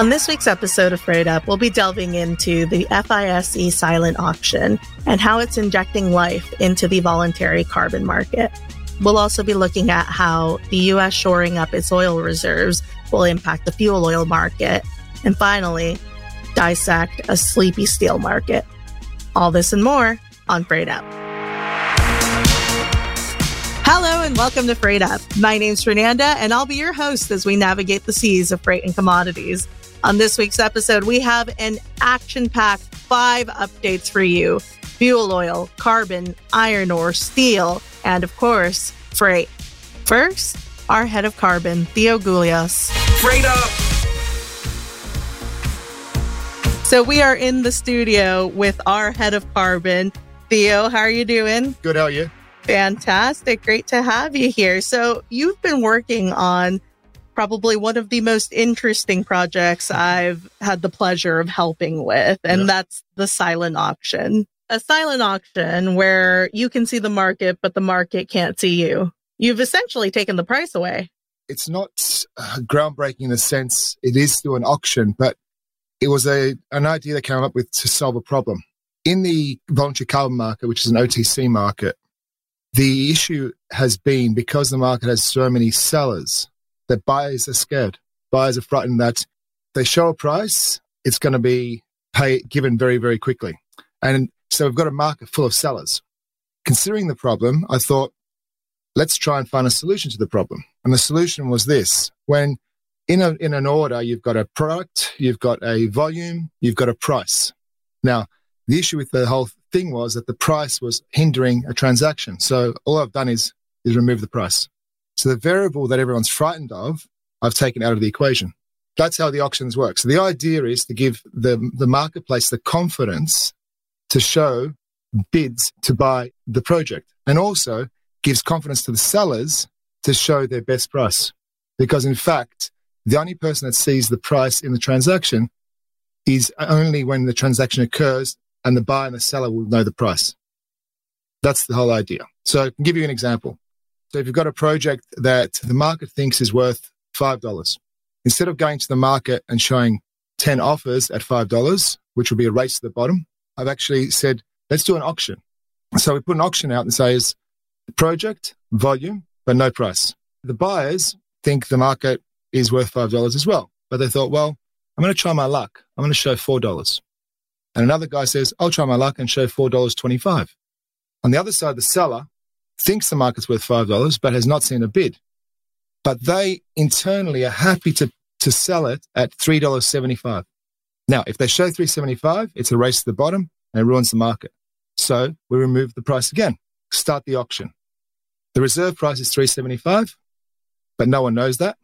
On this week's episode of Freight Up, we'll be delving into the FISE silent auction and how it's injecting life into the voluntary carbon market. We'll also be looking at how the US shoring up its oil reserves will impact the fuel oil market. And finally, dissect a sleepy steel market. All this and more on Freight Up. Hello and welcome to Freight Up. My name's Fernanda, and I'll be your host as we navigate the seas of freight and commodities. On this week's episode, we have an action packed five updates for you fuel oil, carbon, iron ore, steel, and of course, freight. First, our head of carbon, Theo Goulios. Freight up! So we are in the studio with our head of carbon. Theo, how are you doing? Good, how are you? Fantastic. Great to have you here. So you've been working on probably one of the most interesting projects I've had the pleasure of helping with, and yeah. that's the silent auction. A silent auction where you can see the market, but the market can't see you. You've essentially taken the price away. It's not uh, groundbreaking in the sense it is through an auction, but it was a an idea that came up with to solve a problem. In the voluntary carbon market, which is an OTC market, the issue has been because the market has so many sellers, that buyers are scared. Buyers are frightened that they show a price, it's going to be pay, given very, very quickly. And so we've got a market full of sellers. Considering the problem, I thought, let's try and find a solution to the problem. And the solution was this when in, a, in an order, you've got a product, you've got a volume, you've got a price. Now, the issue with the whole thing was that the price was hindering a transaction. So all I've done is, is remove the price. So the variable that everyone's frightened of, I've taken out of the equation. That's how the auctions work. So the idea is to give the, the marketplace the confidence to show bids to buy the project and also gives confidence to the sellers to show their best price. Because in fact, the only person that sees the price in the transaction is only when the transaction occurs and the buyer and the seller will know the price. That's the whole idea. So I can give you an example. So if you've got a project that the market thinks is worth $5, instead of going to the market and showing 10 offers at $5, which will be a race to the bottom, I've actually said, let's do an auction. So we put an auction out and says the project, volume, but no price. The buyers think the market is worth $5 as well. But they thought, well, I'm going to try my luck. I'm going to show $4. And another guy says, I'll try my luck and show $4.25. On the other side, the seller thinks the market's worth $5, but has not seen a bid. But they internally are happy to, to sell it at $3.75. Now, if they show 375, it's a race to the bottom and it ruins the market. So we remove the price again, start the auction. The reserve price is 375, but no one knows that.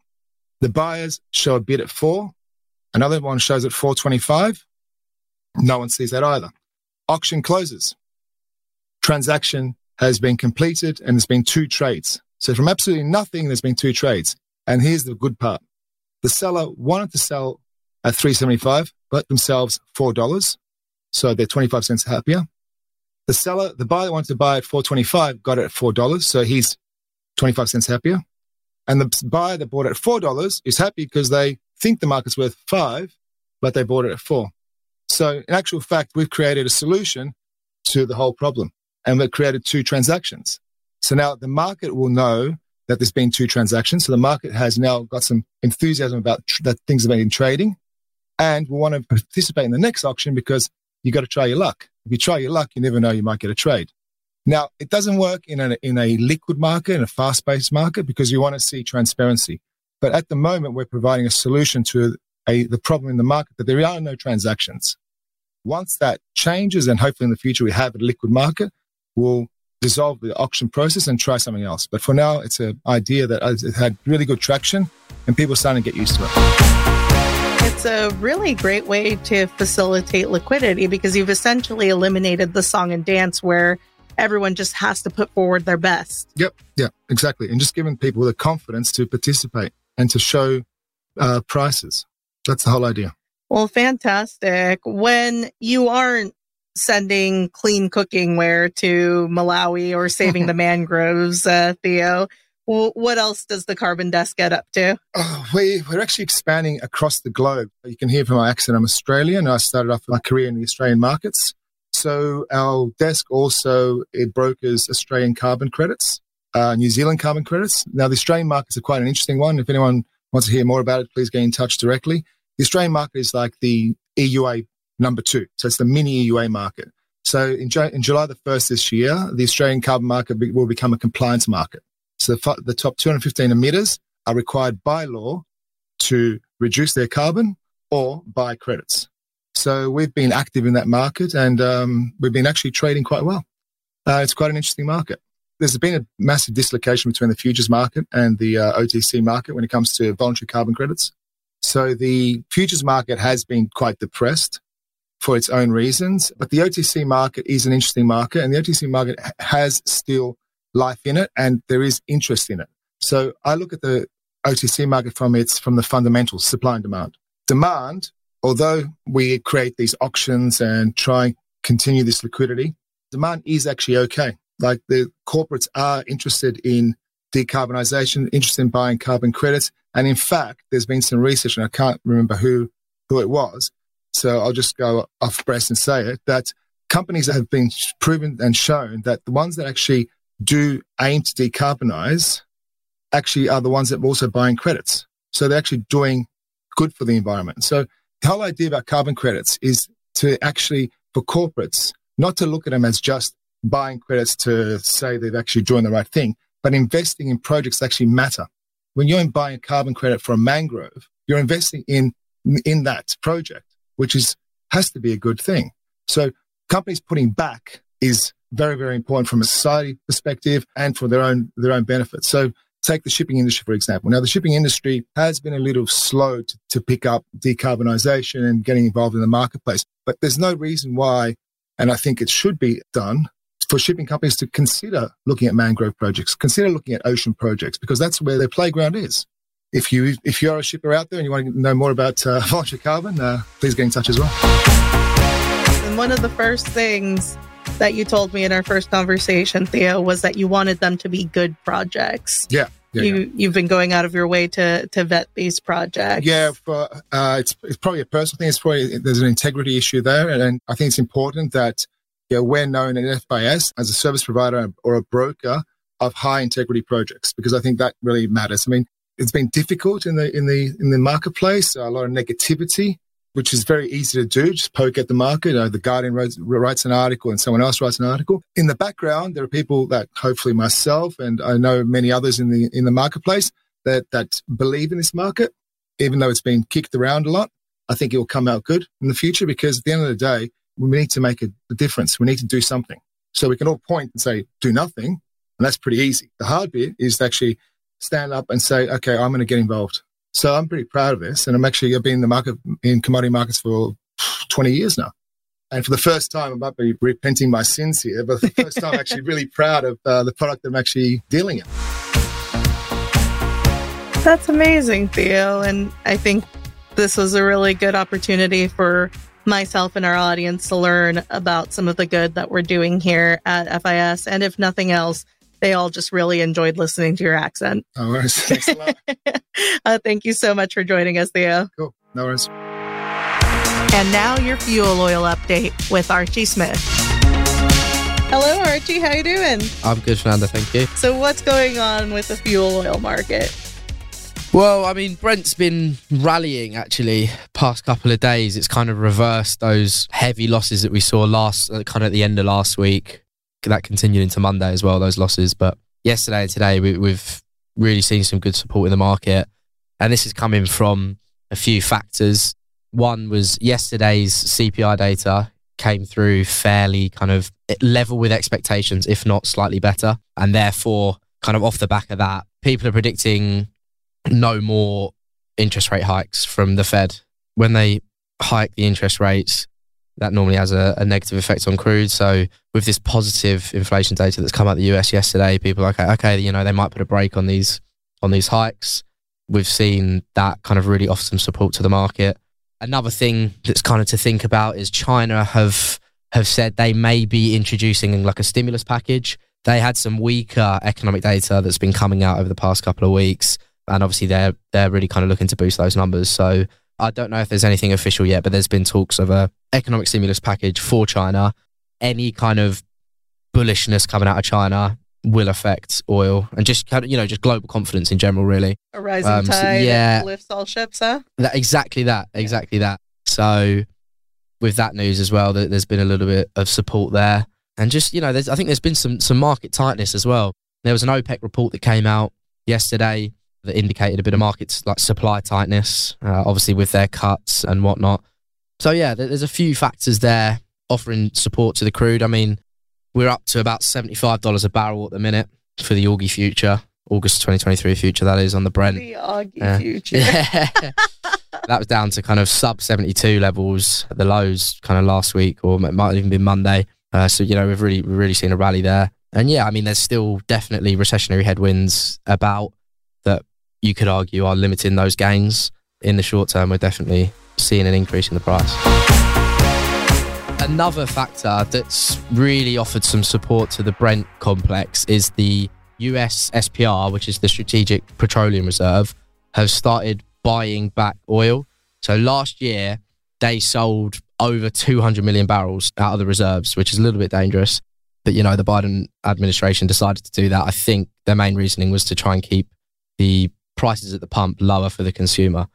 The buyers show a bid at four. Another one shows at 425. No one sees that either. Auction closes. Transaction has been completed and there's been two trades. So from absolutely nothing, there's been two trades. And here's the good part. The seller wanted to sell at 375, but themselves $4. So they're 25 cents happier. The seller, the buyer wanted to buy at 425 got it at $4. So he's 25 cents happier. And the buyer that bought it at $4 is happy because they think the market's worth five, but they bought it at four. So in actual fact, we've created a solution to the whole problem and we've created two transactions. So now the market will know that there's been two transactions. So the market has now got some enthusiasm about tr- that things have been trading and we want to participate in the next auction because you got to try your luck. If you try your luck, you never know you might get a trade. Now, it doesn't work in a, in a liquid market, in a fast paced market, because you want to see transparency. But at the moment, we're providing a solution to a, the problem in the market that there are no transactions. Once that changes, and hopefully in the future we have a liquid market, we'll dissolve the auction process and try something else. But for now, it's an idea that has had really good traction and people are starting to get used to it. It's a really great way to facilitate liquidity because you've essentially eliminated the song and dance where everyone just has to put forward their best. Yep, yeah, exactly. And just giving people the confidence to participate and to show uh, prices. That's the whole idea. Well, fantastic. When you aren't sending clean cooking ware to Malawi or saving the mangroves, uh, Theo, what else does the Carbon Desk get up to? Oh, we, we're actually expanding across the globe. You can hear from my accent, I'm Australian. I started off my career in the Australian markets. So our desk also it brokers Australian carbon credits, uh, New Zealand carbon credits. Now, the Australian markets are quite an interesting one. If anyone wants to hear more about it, please get in touch directly. The Australian market is like the EUA number two. So it's the mini EUA market. So in, in July the 1st this year, the Australian carbon market will become a compliance market. So the, the top 215 emitters are required by law to reduce their carbon or buy credits. So we've been active in that market and um, we've been actually trading quite well. Uh, it's quite an interesting market. There's been a massive dislocation between the futures market and the uh, OTC market when it comes to voluntary carbon credits. So the futures market has been quite depressed for its own reasons, but the OTC market is an interesting market and the OTC market has still life in it and there is interest in it. So I look at the OTC market from its from the fundamentals, supply and demand. Demand, although we create these auctions and try and continue this liquidity, demand is actually okay. Like the corporates are interested in decarbonisation, interested in buying carbon credits. And in fact, there's been some research, and I can't remember who, who it was. So I'll just go off breast and say it that companies that have been proven and shown that the ones that actually do aim to decarbonize actually are the ones that are also buying credits. So they're actually doing good for the environment. So the whole idea about carbon credits is to actually, for corporates, not to look at them as just buying credits to say they've actually doing the right thing, but investing in projects that actually matter. When you're buying a carbon credit for a mangrove, you're investing in, in that project, which is, has to be a good thing. So companies putting back is very, very important from a society perspective and for their own, their own benefit. So take the shipping industry, for example. Now, the shipping industry has been a little slow to, to pick up decarbonisation and getting involved in the marketplace, but there's no reason why, and I think it should be done for shipping companies to consider looking at mangrove projects, consider looking at ocean projects, because that's where their playground is. If you if you're a shipper out there and you want to know more about uh, voluntary carbon, uh, please get in touch as well. And one of the first things that you told me in our first conversation, Theo, was that you wanted them to be good projects. Yeah. Yeah, you yeah. you've been going out of your way to to vet these projects. Yeah, for, uh, it's it's probably a personal thing. It's probably there's an integrity issue there, and I think it's important that you know, we're known at FIS as a service provider or a broker of high integrity projects because I think that really matters. I mean, it's been difficult in the in the in the marketplace. A lot of negativity which is very easy to do. Just poke at the market. Uh, the Guardian writes, writes, an article and someone else writes an article. In the background, there are people that hopefully myself and I know many others in the in the marketplace that that believe in this market, even though it's been kicked around a lot. I think it will come out good in the future because at the end of the day, we need to make a, a difference. We need to do something. So we can all point and say, do nothing. And that's pretty easy. The hard bit is actually stand up and say, okay, I'm going to get involved. So I'm pretty proud of this. And I'm actually, I've been in the market, in commodity markets for 20 years now. And for the first time, I might be repenting my sins here, but for the first time, I'm actually really proud of uh, the product that I'm actually dealing in. That's amazing, Theo. And I think this was a really good opportunity for myself and our audience to learn about some of the good that we're doing here at FIS. And if nothing else, they all just really enjoyed listening to your accent. No worries. Thanks a lot. uh, thank you so much for joining us, Theo. Cool. No worries. And now your fuel oil update with Archie Smith. Hello, Archie. How you doing? I'm good, Fernanda. Thank you. So, what's going on with the fuel oil market? Well, I mean, Brent's been rallying actually past couple of days. It's kind of reversed those heavy losses that we saw last, uh, kind of at the end of last week that continued into Monday as well, those losses. But yesterday and today, we, we've really seen some good support in the market. And this is coming from a few factors. One was yesterday's CPI data came through fairly kind of level with expectations, if not slightly better. And therefore, kind of off the back of that, people are predicting no more interest rate hikes from the Fed. When they hike the interest rates, that normally has a, a, negative effect on crude. So with this positive inflation data that's come out the US yesterday, people are okay, okay, you know, they might put a break on these on these hikes. We've seen that kind of really offer some support to the market. Another thing that's kind of to think about is China have have said they may be introducing like a stimulus package. they had some weaker economic data that's been coming out over the past couple of weeks, and obviously they're they're really kind of looking to boost those numbers. So I don't know if there's anything official yet, but there's been talks of a economic stimulus package for China. Any kind of bullishness coming out of China will affect oil and just kind of you know just global confidence in general really A rising Um, so- tide yeah. lifts all ships, huh? that, exactly that exactly that so with that news as well that there's been a little bit of support there and just you know there's, i think there's been some some market tightness as well there was an opec report that came out yesterday that indicated a bit of market like supply tightness uh, obviously with their cuts and whatnot so yeah there's a few factors there offering support to the crude i mean we're up to about $75 a barrel at the minute for the Augie future august 2023 future that is on the brent The Augie future. yeah. that was down to kind of sub 72 levels at the lows kind of last week or it might have even been Monday. Uh, so, you know, we've really, really seen a rally there. And yeah, I mean, there's still definitely recessionary headwinds about you could argue are limiting those gains. In the short term, we're definitely seeing an increase in the price. Another factor that's really offered some support to the Brent complex is the US SPR, which is the Strategic Petroleum Reserve, have started buying back oil. So last year, they sold over 200 million barrels out of the reserves, which is a little bit dangerous. But, you know, the Biden administration decided to do that. I think their main reasoning was to try and keep the prices at the pump lower for the consumer,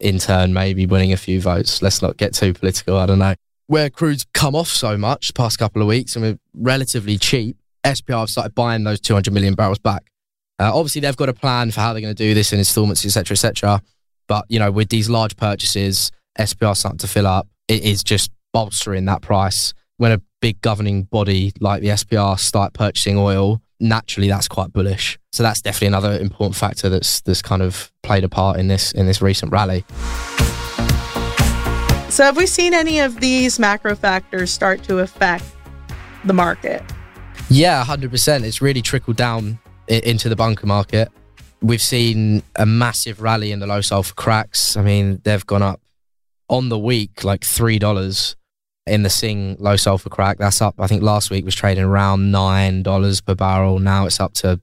in turn, maybe winning a few votes. Let's not get too political. I don't know. Where crude's come off so much the past couple of weeks and we're relatively cheap, SPR have started buying those 200 million barrels back. Uh, obviously, they've got a plan for how they're going to do this in installments, etc., etc. But you know, with these large purchases, SPR starting to fill up, it is just bolstering that price. When a big governing body like the SPR start purchasing oil, naturally that's quite bullish. So that's definitely another important factor that's that's kind of played a part in this in this recent rally. So, have we seen any of these macro factors start to affect the market? Yeah, hundred percent. It's really trickled down into the bunker market. We've seen a massive rally in the low sulfur cracks. I mean, they've gone up on the week like three dollars in the Sing low sulfur crack. That's up. I think last week was trading around nine dollars per barrel. Now it's up to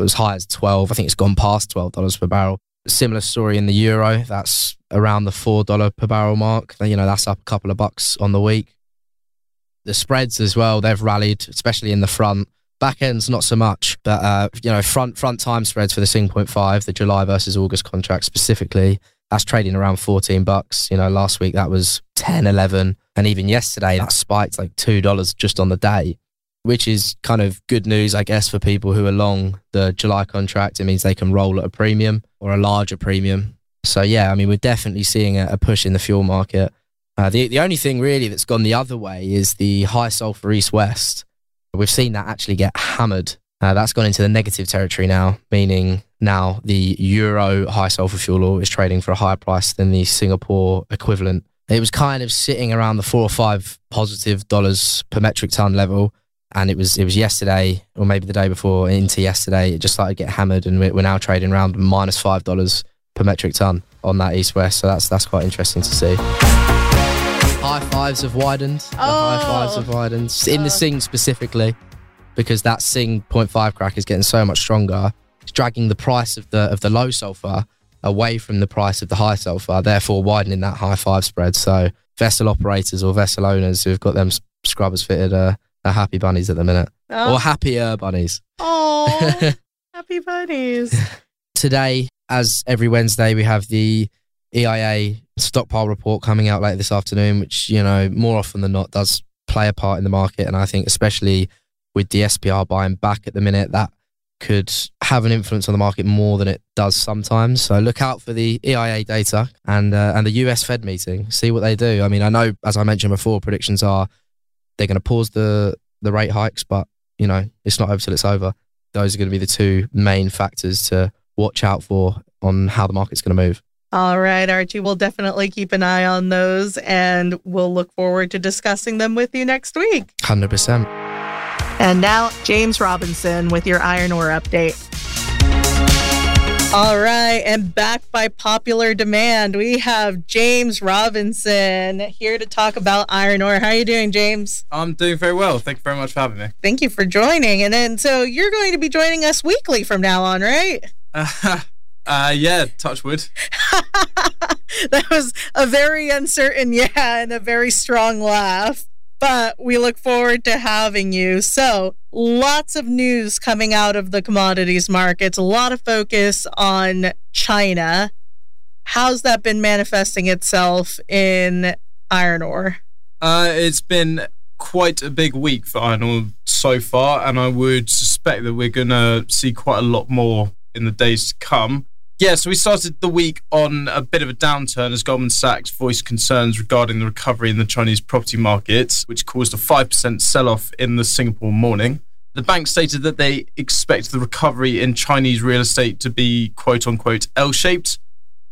as high as twelve. I think it's gone past twelve dollars per barrel. Similar story in the euro. That's around the four dollar per barrel mark. You know, that's up a couple of bucks on the week the spreads as well they've rallied especially in the front back ends not so much but uh, you know front front time spreads for the sing point five the july versus august contract specifically that's trading around 14 bucks you know last week that was 10 11 and even yesterday that spiked like two dollars just on the day which is kind of good news i guess for people who are long the july contract it means they can roll at a premium or a larger premium so yeah i mean we're definitely seeing a, a push in the fuel market uh, the, the only thing really that's gone the other way is the high sulfur east west. We've seen that actually get hammered. Uh, that's gone into the negative territory now, meaning now the euro high sulfur fuel oil is trading for a higher price than the Singapore equivalent. It was kind of sitting around the four or five positive dollars per metric ton level. And it was it was yesterday, or maybe the day before, into yesterday, it just started to get hammered, and we're, we're now trading around minus five dollars per metric ton on that east west. So that's that's quite interesting to see. High fives have widened. The high fives Oh. have widened in the Sing specifically, because that Sing 0.5 crack is getting so much stronger. It's dragging the price of the of the low sulfur away from the price of the high sulfur, therefore widening that high five spread. So vessel operators or vessel owners who've got them scrubbers fitted are, are happy bunnies at the minute, Oh, or happier bunnies. Aw, happy bunnies. today, as every Wednesday, we have the EIA stockpile report coming out later this afternoon, which, you know, more often than not does play a part in the market. And I think, especially with the SPR buying back at the minute, that could have an influence on the market more than it does sometimes. So look out for the EIA data and uh, and the US Fed meeting. See what they do. I mean, I know, as I mentioned before, predictions are they're going to pause the the rate hikes, but you know, it's not over till it's over. Those are going to be the two main factors to watch out for on how the market's going to move. All right, Archie, we'll definitely keep an eye on those and we'll look forward to discussing them with you next week. 100%. And now, James Robinson with your iron ore update. All right, and back by popular demand, we have James Robinson here to talk about iron ore. How are you doing, James? I'm doing very well. Thank you very much for having me. Thank you for joining. And then, so you're going to be joining us weekly from now on, right? Uh, uh, yeah, touch wood. that was a very uncertain yeah and a very strong laugh but we look forward to having you. So, lots of news coming out of the commodities markets, a lot of focus on China. How's that been manifesting itself in iron ore? Uh, it's been quite a big week for iron ore so far, and I would suspect that we're going to see quite a lot more in the days to come. Yeah, so we started the week on a bit of a downturn as Goldman Sachs voiced concerns regarding the recovery in the Chinese property markets, which caused a 5% sell off in the Singapore morning. The bank stated that they expect the recovery in Chinese real estate to be quote unquote L shaped.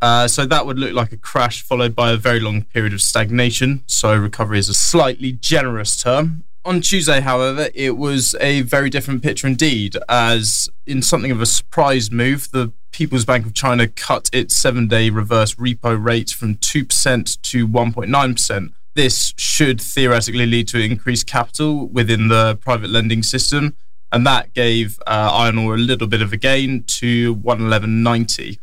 Uh, so that would look like a crash followed by a very long period of stagnation. So recovery is a slightly generous term. On Tuesday, however, it was a very different picture indeed, as in something of a surprise move, the People's Bank of China cut its seven day reverse repo rate from 2% to 1.9%. This should theoretically lead to increased capital within the private lending system, and that gave uh, iron ore a little bit of a gain to 111.90.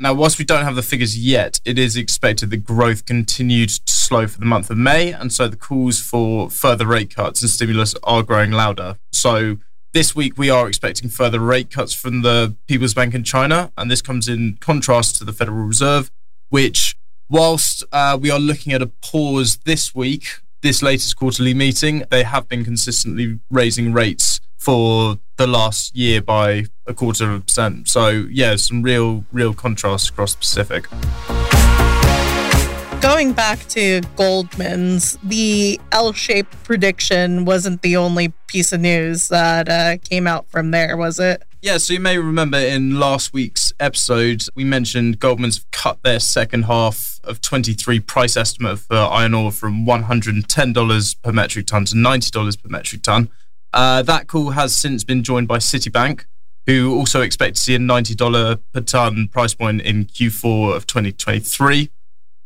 Now, whilst we don't have the figures yet, it is expected that growth continued to slow for the month of May, and so the calls for further rate cuts and stimulus are growing louder. So this week, we are expecting further rate cuts from the People's Bank in China, and this comes in contrast to the Federal Reserve, which, whilst uh, we are looking at a pause this week, this latest quarterly meeting, they have been consistently raising rates for the last year by a quarter of a percent. So, yeah, some real, real contrast across the Pacific going back to Goldman's, the L shaped prediction wasn't the only piece of news that uh, came out from there, was it? Yeah, so you may remember in last week's episode, we mentioned Goldman's cut their second half of 23 price estimate for iron ore from $110 per metric ton to $90 per metric ton. Uh, that call has since been joined by Citibank, who also expect to see a $90 per ton price point in Q4 of 2023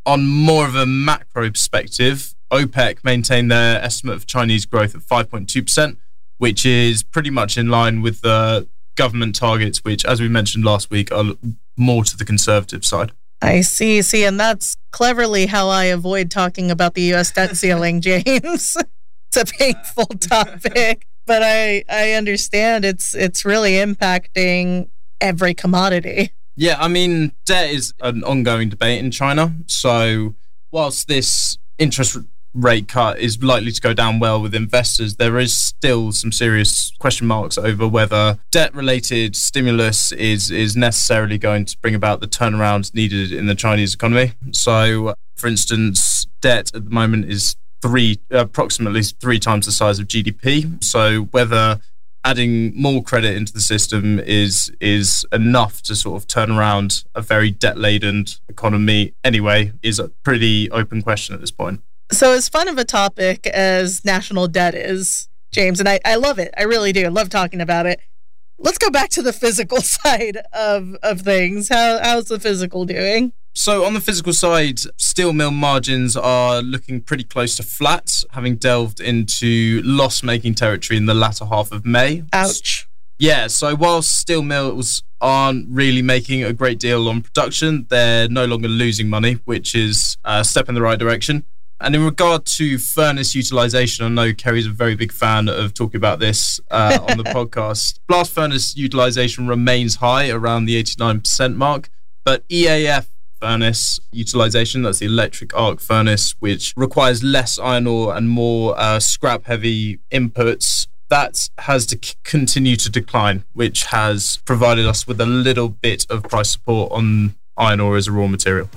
on more of a macro perspective, OPEC maintained their estimate of Chinese growth at 5.2%, which is pretty much in line with the government targets, which, as we mentioned last week, are more to the conservative side. I see. See, and that's cleverly how I avoid talking about the U.S. debt ceiling, James. it's a painful topic, but I I understand it's it's really impacting every commodity. Yeah, I mean, debt is an ongoing debate in China. So, whilst this interest rate cut is likely to go down well with investors, there is still some serious question marks over whether debt related stimulus is, is necessarily going to bring about the turnaround needed in the Chinese economy. So, for instance, debt at the moment is three approximately three times the size of GDP. So, whether adding more credit into the system is is enough to sort of turn around a very debt laden economy anyway is a pretty open question at this point. So as fun of a topic as national debt is, James, and I, I love it. I really do. I love talking about it. Let's go back to the physical side of, of things. How how's the physical doing? So, on the physical side, steel mill margins are looking pretty close to flat, having delved into loss making territory in the latter half of May. Ouch. Yeah, so while steel mills aren't really making a great deal on production, they're no longer losing money, which is a step in the right direction. And in regard to furnace utilization, I know Kerry's a very big fan of talking about this uh, on the podcast. Blast furnace utilization remains high around the 89% mark, but EAF furnace utilization. That's the electric arc furnace, which requires less iron ore and more uh, scrap heavy inputs. That has to c- continue to decline, which has provided us with a little bit of price support on iron ore as a raw material.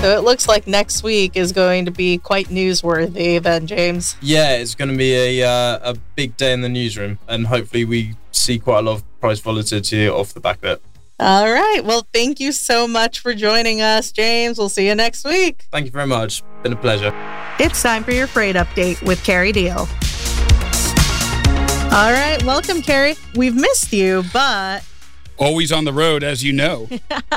So it looks like next week is going to be quite newsworthy, then, James. Yeah, it's going to be a uh, a big day in the newsroom, and hopefully we see quite a lot of price volatility off the back of it. All right. Well, thank you so much for joining us, James. We'll see you next week. Thank you very much. Been a pleasure. It's time for your freight update with Kerry Deal. All right. Welcome, Kerry. We've missed you, but always on the road, as you know.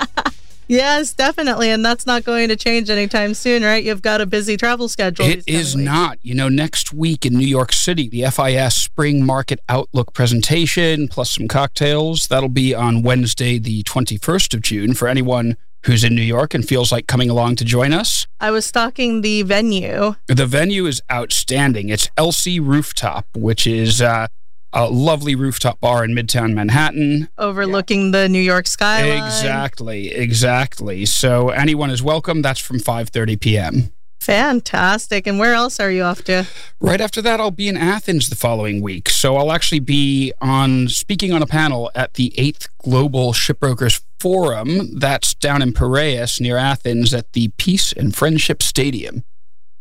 Yes, definitely. And that's not going to change anytime soon, right? You've got a busy travel schedule. It is not. You know, next week in New York City, the FIS Spring Market Outlook presentation plus some cocktails. That'll be on Wednesday, the 21st of June, for anyone who's in New York and feels like coming along to join us. I was stalking the venue. The venue is outstanding. It's LC Rooftop, which is uh, a lovely rooftop bar in Midtown Manhattan, overlooking yeah. the New York skyline. Exactly, exactly. So anyone is welcome. That's from 5:30 p.m. Fantastic. And where else are you off to? Right after that, I'll be in Athens the following week. So I'll actually be on speaking on a panel at the 8th Global Shipbrokers Forum. That's down in Piraeus near Athens at the Peace and Friendship Stadium.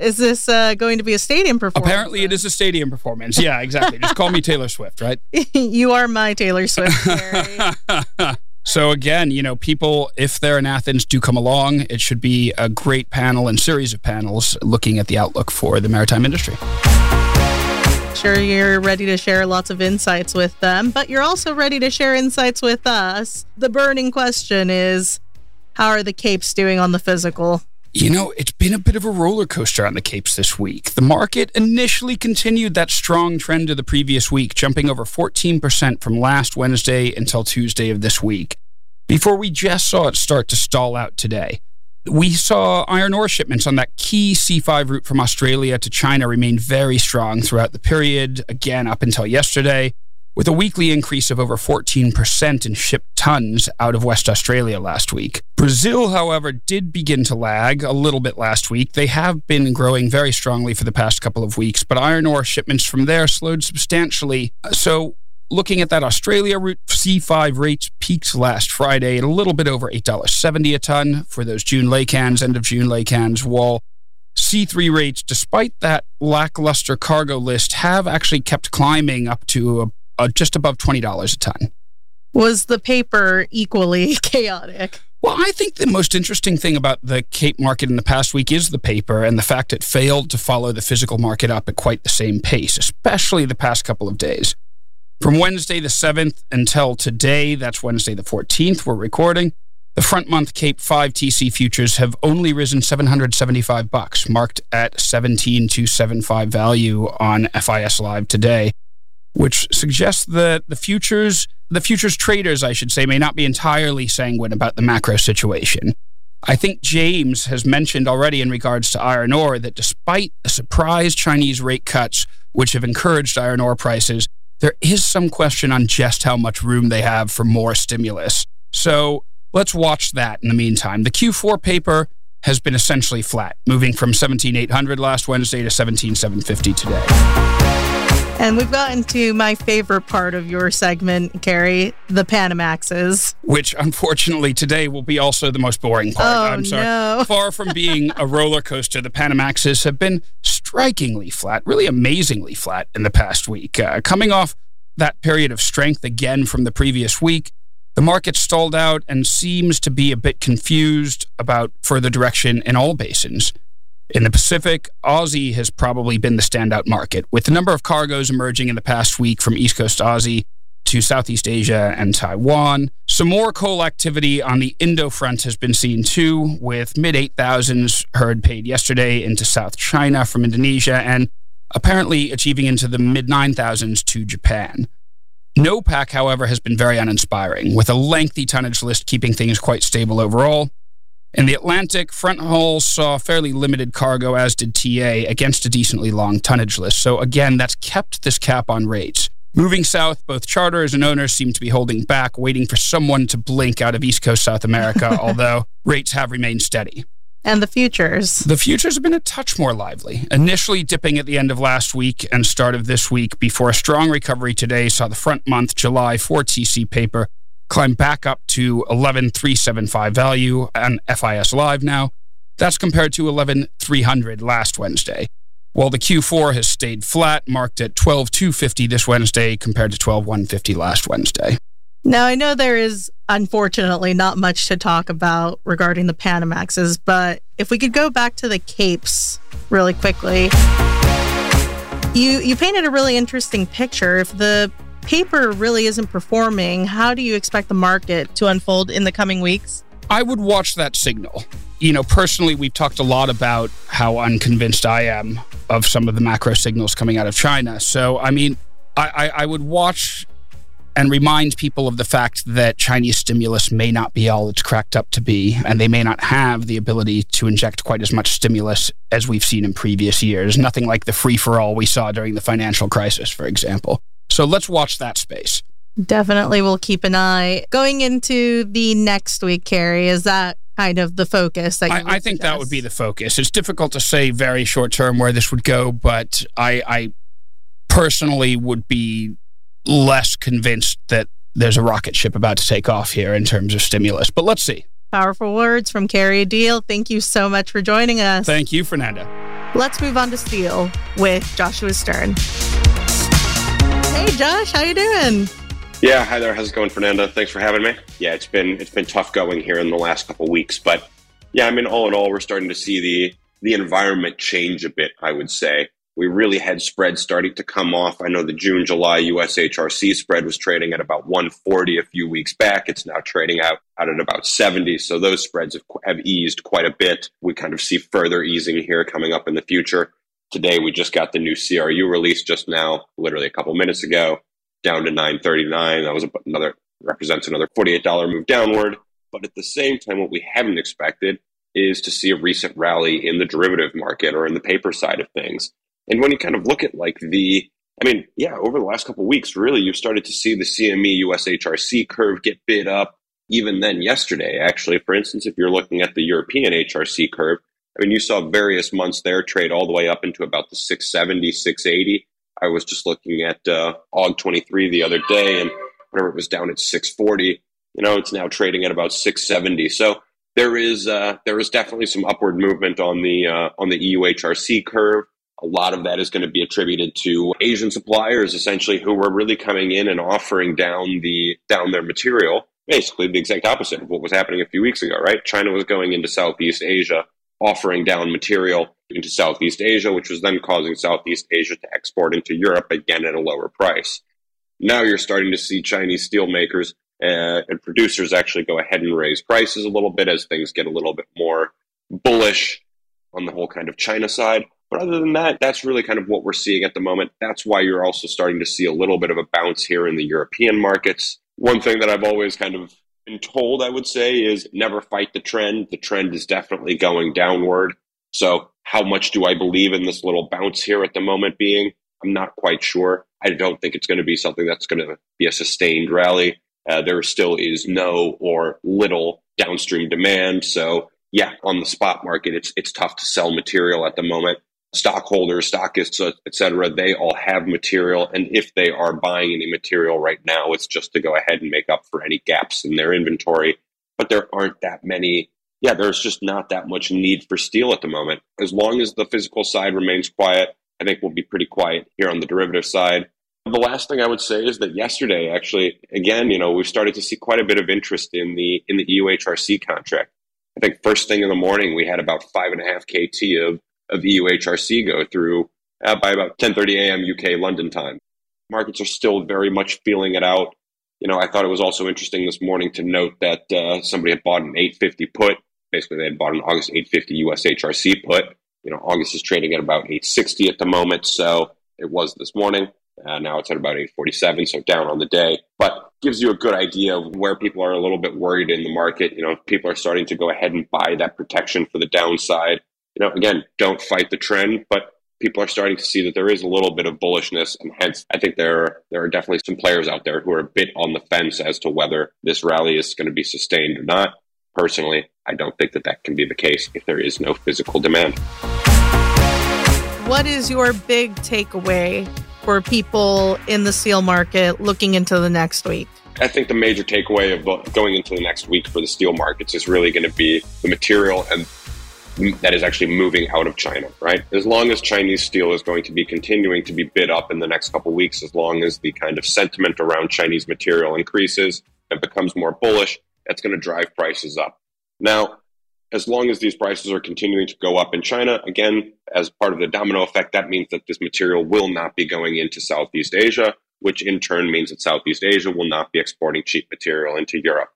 Is this uh, going to be a stadium performance? Apparently, it is a stadium performance. Yeah, exactly. Just call me Taylor Swift, right? you are my Taylor Swift. so again, you know, people, if they're in Athens, do come along. It should be a great panel and series of panels looking at the outlook for the maritime industry. Sure, you're ready to share lots of insights with them, but you're also ready to share insights with us. The burning question is, how are the capes doing on the physical? You know, it's been a bit of a roller coaster on the Capes this week. The market initially continued that strong trend of the previous week, jumping over 14% from last Wednesday until Tuesday of this week, before we just saw it start to stall out today. We saw iron ore shipments on that key C5 route from Australia to China remain very strong throughout the period, again up until yesterday with a weekly increase of over 14% in shipped tons out of West Australia last week. Brazil, however, did begin to lag a little bit last week. They have been growing very strongly for the past couple of weeks, but iron ore shipments from there slowed substantially. So, looking at that Australia route, C5 rates peaked last Friday at a little bit over $8.70 a ton for those June laycans, end of June laycans, while C3 rates, despite that lackluster cargo list, have actually kept climbing up to a uh, just above $20 a ton. Was the paper equally chaotic? Well, I think the most interesting thing about the Cape market in the past week is the paper and the fact it failed to follow the physical market up at quite the same pace, especially the past couple of days. From Wednesday the 7th until today, that's Wednesday the 14th, we're recording, the front month Cape 5 TC futures have only risen 775 bucks, marked at 17275 value on FIS Live today which suggests that the futures the futures traders, I should say, may not be entirely sanguine about the macro situation. I think James has mentioned already in regards to iron ore that despite the surprise Chinese rate cuts, which have encouraged iron ore prices, there is some question on just how much room they have for more stimulus. So let's watch that in the meantime. The Q4 paper has been essentially flat, moving from 17,800 last Wednesday to 17,750 today. And we've gotten to my favorite part of your segment, Kerry, the Panamaxes. Which unfortunately today will be also the most boring part. Oh, I'm sorry. No. Far from being a roller coaster, the Panamaxes have been strikingly flat, really amazingly flat in the past week. Uh, coming off that period of strength again from the previous week, the market stalled out and seems to be a bit confused about further direction in all basins. In the Pacific, Aussie has probably been the standout market, with the number of cargoes emerging in the past week from East Coast Aussie to Southeast Asia and Taiwan. Some more coal activity on the Indo front has been seen too, with mid 8,000s heard paid yesterday into South China from Indonesia and apparently achieving into the mid 9,000s to Japan. NOPAC, however, has been very uninspiring, with a lengthy tonnage list keeping things quite stable overall. In the Atlantic, front hauls saw fairly limited cargo, as did TA, against a decently long tonnage list. So again, that's kept this cap on rates. Moving south, both charters and owners seem to be holding back, waiting for someone to blink out of East Coast South America, although rates have remained steady. And the futures? The futures have been a touch more lively, initially dipping at the end of last week and start of this week before a strong recovery today saw the front month July 4 TC paper climbed back up to 11,375 value on FIS Live now. That's compared to 11,300 last Wednesday. While the Q4 has stayed flat, marked at 12,250 this Wednesday compared to 12,150 last Wednesday. Now, I know there is unfortunately not much to talk about regarding the Panamaxes, but if we could go back to the Capes really quickly. You you painted a really interesting picture. If the paper really isn't performing. How do you expect the market to unfold in the coming weeks? I would watch that signal. You know, personally, we've talked a lot about how unconvinced I am of some of the macro signals coming out of China. So, I mean, I, I, I would watch and remind people of the fact that Chinese stimulus may not be all it's cracked up to be, and they may not have the ability to inject quite as much stimulus as we've seen in previous years. Nothing like the free for all we saw during the financial crisis, for example. So let's watch that space. Definitely we'll keep an eye. Going into the next week, Kerry, is that kind of the focus that I, I, think that would be the focus. It's difficult to say very short term where this would go, but I, I personally would be less convinced that there's a rocket ship about to take off here in terms of stimulus. But let's see. Powerful words from Kerry Deal. Thank you so much for joining us. Thank you, Fernanda. Let's move on to steel with Joshua Stern. Hey, Josh, how you doing? Yeah, hi there. How's it going, Fernanda? Thanks for having me. Yeah, it's been it's been tough going here in the last couple weeks, but yeah, I mean, all in all, we're starting to see the the environment change a bit. I would say we really had spreads starting to come off. I know the June July US HRC spread was trading at about 140 a few weeks back. It's now trading out, out at about 70. So those spreads have, have eased quite a bit. We kind of see further easing here coming up in the future. Today we just got the new CRU release just now, literally a couple minutes ago, down to 939. That was another represents another $48 move downward. But at the same time, what we haven't expected is to see a recent rally in the derivative market or in the paper side of things. And when you kind of look at like the, I mean, yeah, over the last couple weeks, really, you've started to see the CME US HRC curve get bid up. Even then, yesterday, actually, for instance, if you're looking at the European HRC curve, I mean, you saw various months there trade all the way up into about the 670, 680. I was just looking at uh, AUG 23 the other day, and whenever it was down at 640, you know, it's now trading at about 670. So there is uh, there is definitely some upward movement on the uh, on the EU HRC curve. A lot of that is going to be attributed to Asian suppliers, essentially, who were really coming in and offering down the down their material. Basically, the exact opposite of what was happening a few weeks ago, right? China was going into Southeast Asia, offering down material into Southeast Asia, which was then causing Southeast Asia to export into Europe again at a lower price. Now you're starting to see Chinese steelmakers uh, and producers actually go ahead and raise prices a little bit as things get a little bit more bullish on the whole kind of China side. But other than that, that's really kind of what we're seeing at the moment. That's why you're also starting to see a little bit of a bounce here in the European markets. One thing that I've always kind of been told, I would say, is never fight the trend. The trend is definitely going downward. So, how much do I believe in this little bounce here at the moment being? I'm not quite sure. I don't think it's going to be something that's going to be a sustained rally. Uh, there still is no or little downstream demand. So, yeah, on the spot market, it's it's tough to sell material at the moment stockholders, stockists, et cetera, they all have material. And if they are buying any material right now, it's just to go ahead and make up for any gaps in their inventory. But there aren't that many. Yeah, there's just not that much need for steel at the moment. As long as the physical side remains quiet, I think we'll be pretty quiet here on the derivative side. The last thing I would say is that yesterday, actually, again, you know, we've started to see quite a bit of interest in the in the EUHRC contract. I think first thing in the morning we had about five and a half KT of of EUHRC go through uh, by about 10:30 a.m. UK London time. Markets are still very much feeling it out. You know, I thought it was also interesting this morning to note that uh, somebody had bought an 850 put. Basically, they had bought an August 850 USHRC put. You know, August is trading at about 860 at the moment, so it was this morning. Uh, now it's at about 847, so down on the day. But gives you a good idea of where people are a little bit worried in the market. You know, people are starting to go ahead and buy that protection for the downside you know, again, don't fight the trend, but people are starting to see that there is a little bit of bullishness, and hence, I think there there are definitely some players out there who are a bit on the fence as to whether this rally is going to be sustained or not. Personally, I don't think that that can be the case if there is no physical demand. What is your big takeaway for people in the steel market looking into the next week? I think the major takeaway of going into the next week for the steel markets is really going to be the material and that is actually moving out of China, right? As long as Chinese steel is going to be continuing to be bid up in the next couple weeks, as long as the kind of sentiment around Chinese material increases and becomes more bullish, that's going to drive prices up. Now, as long as these prices are continuing to go up in China, again, as part of the domino effect, that means that this material will not be going into Southeast Asia, which in turn means that Southeast Asia will not be exporting cheap material into Europe.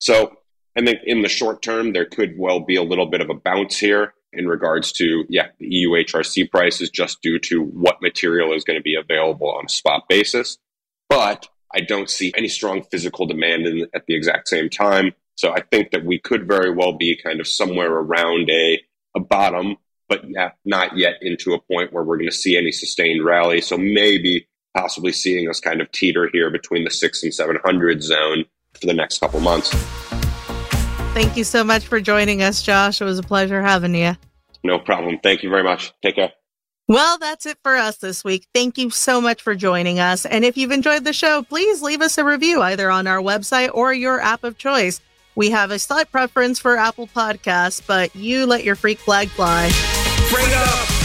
So I think in the short term, there could well be a little bit of a bounce here in regards to, yeah, the EU HRC prices just due to what material is going to be available on a spot basis. But I don't see any strong physical demand in, at the exact same time. So I think that we could very well be kind of somewhere around a, a bottom, but not yet into a point where we're going to see any sustained rally. So maybe possibly seeing us kind of teeter here between the six and 700 zone for the next couple months. Thank you so much for joining us, Josh. It was a pleasure having you. No problem. Thank you very much. Take care. Well, that's it for us this week. Thank you so much for joining us. And if you've enjoyed the show, please leave us a review either on our website or your app of choice. We have a slight preference for Apple Podcasts, but you let your freak flag fly. Straight up.